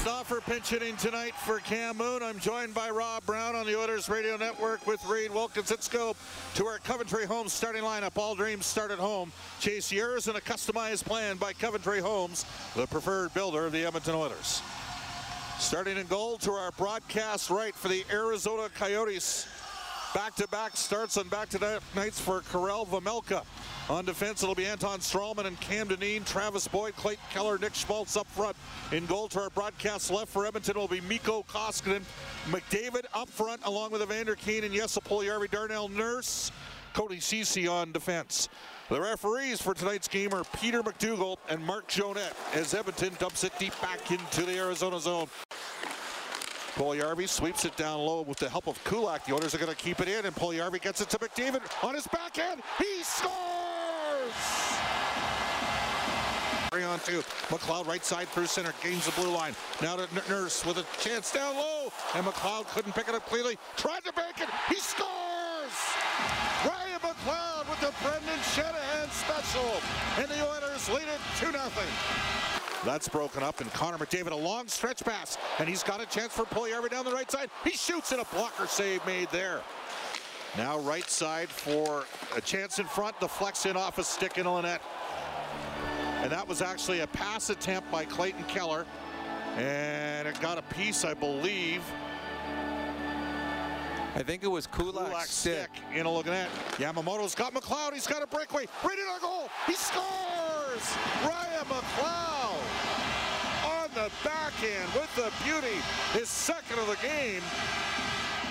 Stauffer pinch hitting tonight for Cam Moon. I'm joined by Rob Brown on the Oilers Radio Network with Reed Wilkins. Let's go to our Coventry Homes starting lineup. All dreams start at home. Chase yours in a customized plan by Coventry Homes, the preferred builder of the Edmonton Oilers. Starting in goal to our broadcast right for the Arizona Coyotes. Back-to-back starts and back-to-back nights for Karel Vejmelka. On defense, it'll be Anton Stralman and Cam Dineen, Travis Boyd, Clayton Keller, Nick Schmaltz up front. In goal to our broadcast left for Edmonton will be Mikko Koskinen. McDavid up front along with Evander Kane and Jesse Puljujarvi, Darnell Nurse, Cody Ceci on defense. The referees for tonight's game are Peter McDougall and Mark Jonette as Edmonton dumps it deep back into the Arizona zone. Puljujarvi sweeps it down low with the help of Kulak. The Oilers are going to keep it in, and Puljujarvi gets it to McDavid on his backhand. He scores! Three on two. McLeod right side through center, gains the blue line. Now to Nurse with a chance down low, and McLeod couldn't pick it up clearly. Tried to bank it. He scores! Ryan McLeod with the Brendan Shanahan special, and the Oilers lead it 2 0. That's broken up, and Connor McDavid a long stretch pass, and he's got a chance for Puljujarvi down the right side. He shoots and a blocker save made there. Now right side for a chance in front, deflects in off a stick in the net. And that was actually a pass attempt by Clayton Keller, and it got a piece, I believe. I think it was Kulak's, Kulak's stick. in a looking at. that. Yamamoto's got McLeod. He's got a breakaway. Right in our goal. He scores! Ryan McLeod on the backhand with the beauty. His second of the game.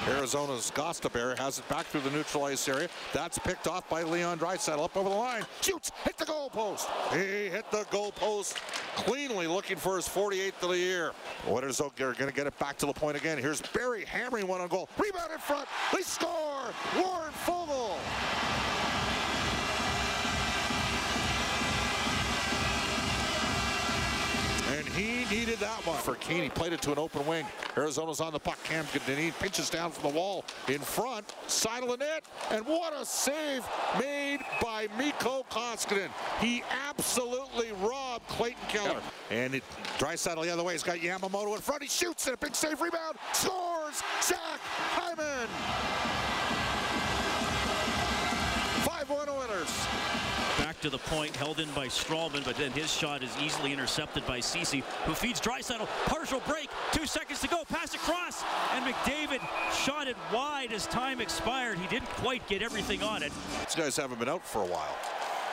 Arizona's Gostisbehere has it back through the neutralized area. That's picked off by Leon Draisaitl up over the line. Shoots, hit the goalpost. He hit the goalpost cleanly, looking for his 48th of the year. Oilers are going to get it back to the point again. Here's Barrie hammering one on goal. Rebound in front. They score. Warren Foegele. Needed that one for Kane. He played it to an open wing. Arizona's on the puck. Cam Dineen pinches down from the wall in front. Side of the net. And what a save made by Mikko Koskinen. He absolutely robbed Clayton Keller. And it, Draisaitl the other way. He's got Yamamoto in front. He shoots and a big save rebound. Scores! Zach Hyman! To the point, held in by Stralman, but then his shot is easily intercepted by Ceci, who feeds Draisaitl. Partial break, two seconds to go, pass across, and McDavid shot it wide as time expired. He didn't quite get everything on it. These guys haven't been out for a while.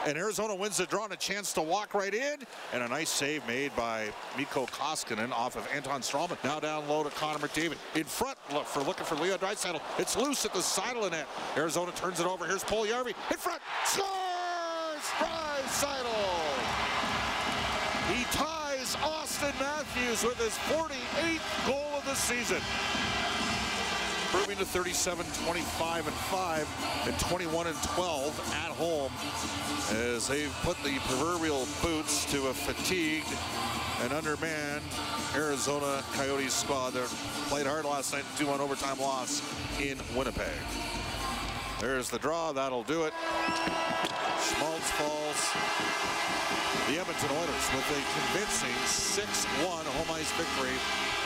And Arizona wins the draw and a chance to walk right in. And a nice save made by Mikko Koskinen off of Anton Stralman. Now down low to Connor McDavid. In front look for looking for Leon Draisaitl. It's loose at the side of the net. Arizona turns it over. Here's Puljujarvi. In front. Score! Draisaitl. He ties Auston Matthews with his 48th goal of the season. Improving to 37, 25, and 5, and 21 and 12 at home as they've put the proverbial boots to a fatigued and undermanned Arizona Coyotes squad that played hard last night, 2-1 overtime loss in Winnipeg. There's the draw. That'll do it. Schmaltz falls. The Edmonton Oilers with a convincing 6-1 home ice victory.